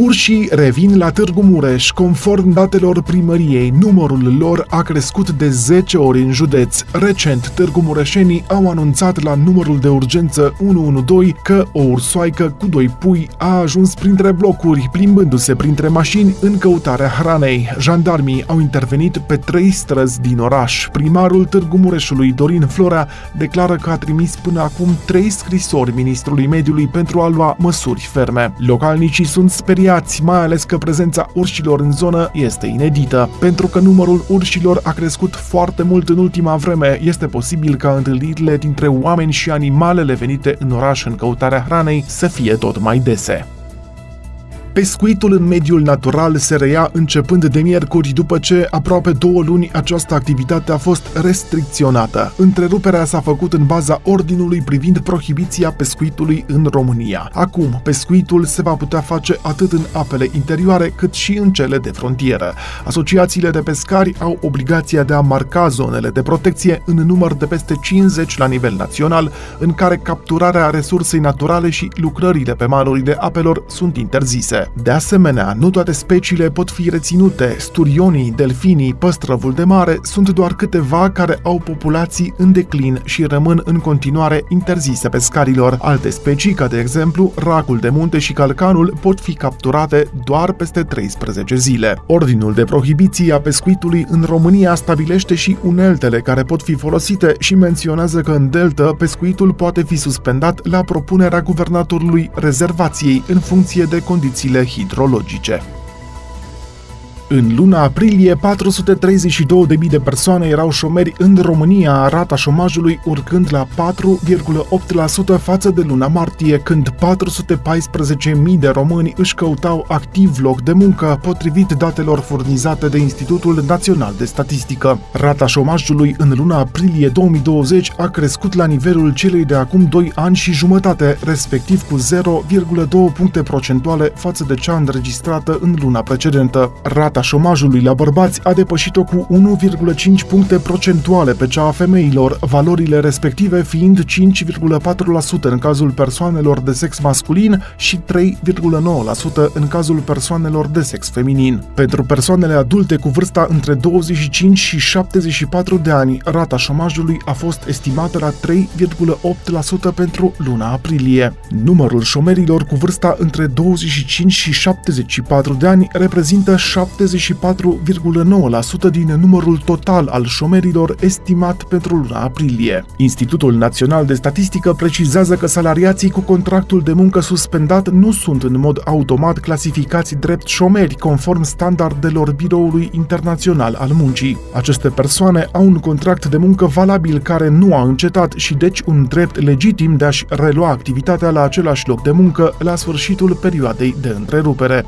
Urșii revin la Târgu Mureș. Conform datelor primăriei, numărul lor a crescut de 10 ori în județ. Recent, Târgu Mureșenii au anunțat la numărul de urgență 112 că o ursoaică cu doi pui a ajuns printre blocuri, plimbându-se printre mașini în căutarea hranei. Jandarmii au intervenit pe trei străzi din oraș. Primarul Târgu Mureșului, Dorin Flora, declară că a trimis până acum trei scrisori ministrului mediului pentru a lua măsuri ferme. Localnicii sunt speriați speriați, mai ales că prezența urșilor în zonă este inedită. Pentru că numărul urșilor a crescut foarte mult în ultima vreme, este posibil ca întâlnirile dintre oameni și animalele venite în oraș în căutarea hranei să fie tot mai dese. Pescuitul în mediul natural se reia începând de miercuri după ce aproape două luni această activitate a fost restricționată. Întreruperea s-a făcut în baza ordinului privind prohibiția pescuitului în România. Acum, pescuitul se va putea face atât în apele interioare cât și în cele de frontieră. Asociațiile de pescari au obligația de a marca zonele de protecție în număr de peste 50 la nivel național, în care capturarea resursei naturale și lucrările pe malurile apelor sunt interzise. De asemenea, nu toate speciile pot fi reținute. Sturionii, delfinii, păstrăvul de mare sunt doar câteva care au populații în declin și rămân în continuare interzise pescarilor. Alte specii, ca de exemplu racul de munte și calcanul, pot fi capturate doar peste 13 zile. Ordinul de prohibiție a pescuitului în România stabilește și uneltele care pot fi folosite și menționează că în delta pescuitul poate fi suspendat la propunerea guvernatorului rezervației în funcție de condițiile condițiile hidrologice. În luna aprilie, 432.000 de persoane erau șomeri în România, rata șomajului urcând la 4,8% față de luna martie, când 414.000 de români își căutau activ loc de muncă, potrivit datelor furnizate de Institutul Național de Statistică. Rata șomajului în luna aprilie 2020 a crescut la nivelul celei de acum 2 ani și jumătate, respectiv cu 0,2 puncte procentuale față de cea înregistrată în luna precedentă. Rata Rata șomajului la bărbați a depășit-o cu 1,5 puncte procentuale pe cea a femeilor, valorile respective fiind 5,4% în cazul persoanelor de sex masculin și 3,9% în cazul persoanelor de sex feminin. Pentru persoanele adulte cu vârsta între 25 și 74 de ani, rata șomajului a fost estimată la 3,8% pentru luna aprilie. Numărul șomerilor cu vârsta între 25 și 74 de ani reprezintă 7 74,9% din numărul total al șomerilor estimat pentru luna aprilie. Institutul Național de Statistică precizează că salariații cu contractul de muncă suspendat nu sunt în mod automat clasificați drept șomeri conform standardelor Biroului Internațional al Muncii. Aceste persoane au un contract de muncă valabil care nu a încetat și deci un drept legitim de a-și relua activitatea la același loc de muncă la sfârșitul perioadei de întrerupere.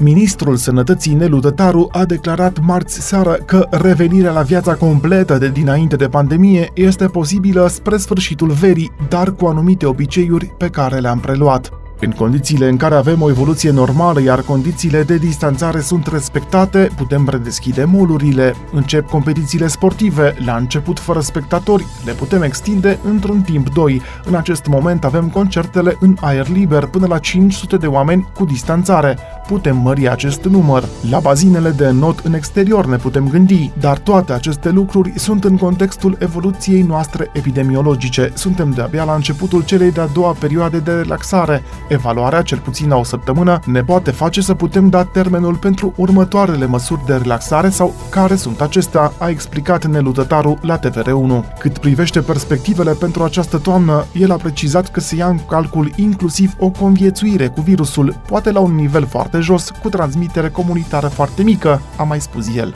Ministrul Sănătății Nelu Tătaru a declarat marți seară că revenirea la viața completă de dinainte de pandemie este posibilă spre sfârșitul verii, dar cu anumite obiceiuri pe care le-am preluat. În condițiile în care avem o evoluție normală, iar condițiile de distanțare sunt respectate, putem redeschide molurile, încep competițiile sportive, la început fără spectatori, le putem extinde într-un timp 2. În acest moment avem concertele în aer liber, până la 500 de oameni cu distanțare. Putem mări acest număr. La bazinele de not în exterior ne putem gândi, dar toate aceste lucruri sunt în contextul evoluției noastre epidemiologice. Suntem de-abia la începutul celei de-a doua perioade de relaxare, Evaluarea, cel puțin la o săptămână, ne poate face să putem da termenul pentru următoarele măsuri de relaxare sau care sunt acestea, a explicat Nelu Tătaru la TVR1. Cât privește perspectivele pentru această toamnă, el a precizat că se ia în calcul inclusiv o conviețuire cu virusul, poate la un nivel foarte jos, cu transmitere comunitară foarte mică, a mai spus el.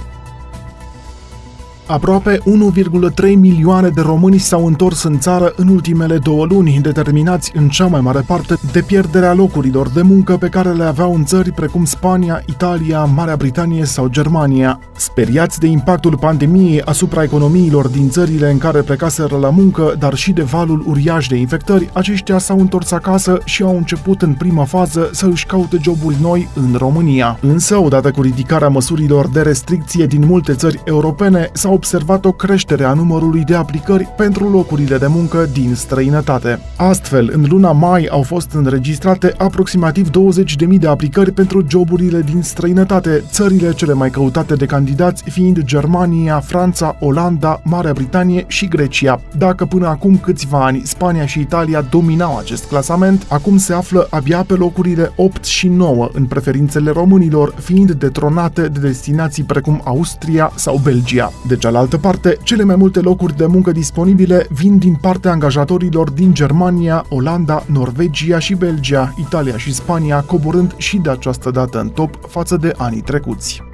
Aproape 1,3 milioane de români s-au întors în țară în ultimele două luni, determinați în cea mai mare parte de pierderea locurilor de muncă pe care le aveau în țări precum Spania, Italia, Marea Britanie sau Germania. Speriați de impactul pandemiei asupra economiilor din țările în care plecaseră la muncă, dar și de valul uriaș de infectări, aceștia s-au întors acasă și au început în prima fază să își caute joburi noi în România. Însă, odată cu ridicarea măsurilor de restricție din multe țări europene, s-au observat o creștere a numărului de aplicări pentru locurile de muncă din străinătate. Astfel, în luna mai au fost înregistrate aproximativ 20.000 de aplicări pentru joburile din străinătate, țările cele mai căutate de candidați fiind Germania, Franța, Olanda, Marea Britanie și Grecia. Dacă până acum câțiva ani Spania și Italia dominau acest clasament, acum se află abia pe locurile 8 și 9 în preferințele românilor, fiind detronate de destinații precum Austria sau Belgia. De cealaltă parte, cele mai multe locuri de muncă disponibile vin din partea angajatorilor din Germania, Olanda, Norvegia și Belgia, Italia și Spania, coborând și de această dată în top față de anii trecuți.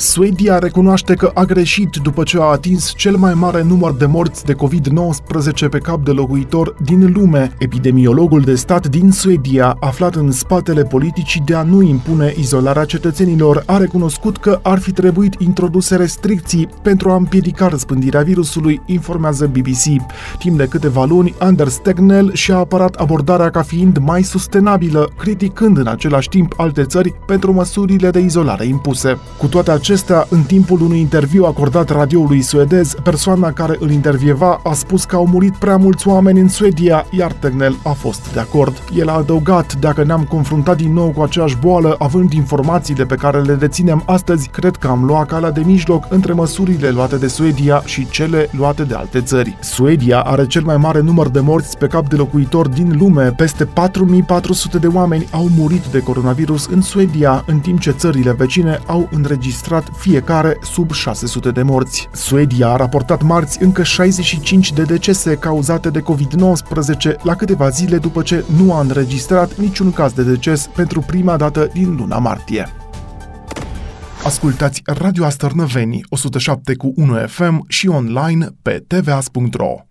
Suedia recunoaște că a greșit după ce a atins cel mai mare număr de morți de COVID-19 pe cap de locuitor din lume. Epidemiologul de stat din Suedia, aflat în spatele politicii de a nu impune izolarea cetățenilor, a recunoscut că ar fi trebuit introduse restricții pentru a împiedica răspândirea virusului, informează BBC. Timp de câteva luni, Anders Tegnell și-a apărat abordarea ca fiind mai sustenabilă, criticând în același timp alte țări pentru măsurile de izolare impuse. Cu toate acestea, acestea, în timpul unui interviu acordat radioului suedez, persoana care îl intervieva a spus că au murit prea mulți oameni în Suedia, iar Tegnell a fost de acord. El a adăugat, dacă ne-am confruntat din nou cu aceeași boală, având informațiile pe care le deținem astăzi, cred că am luat calea de mijloc între măsurile luate de Suedia și cele luate de alte țări. Suedia are cel mai mare număr de morți pe cap de locuitor din lume. Peste 4400 de oameni au murit de coronavirus în Suedia, în timp ce țările vecine au înregistrat înregistrat fiecare sub 600 de morți. Suedia a raportat marți încă 65 de decese cauzate de COVID-19 la câteva zile după ce nu a înregistrat niciun caz de deces pentru prima dată din luna martie. Ascultați Radio Astărnăveni 107 cu 1 FM și online pe tvas.ro.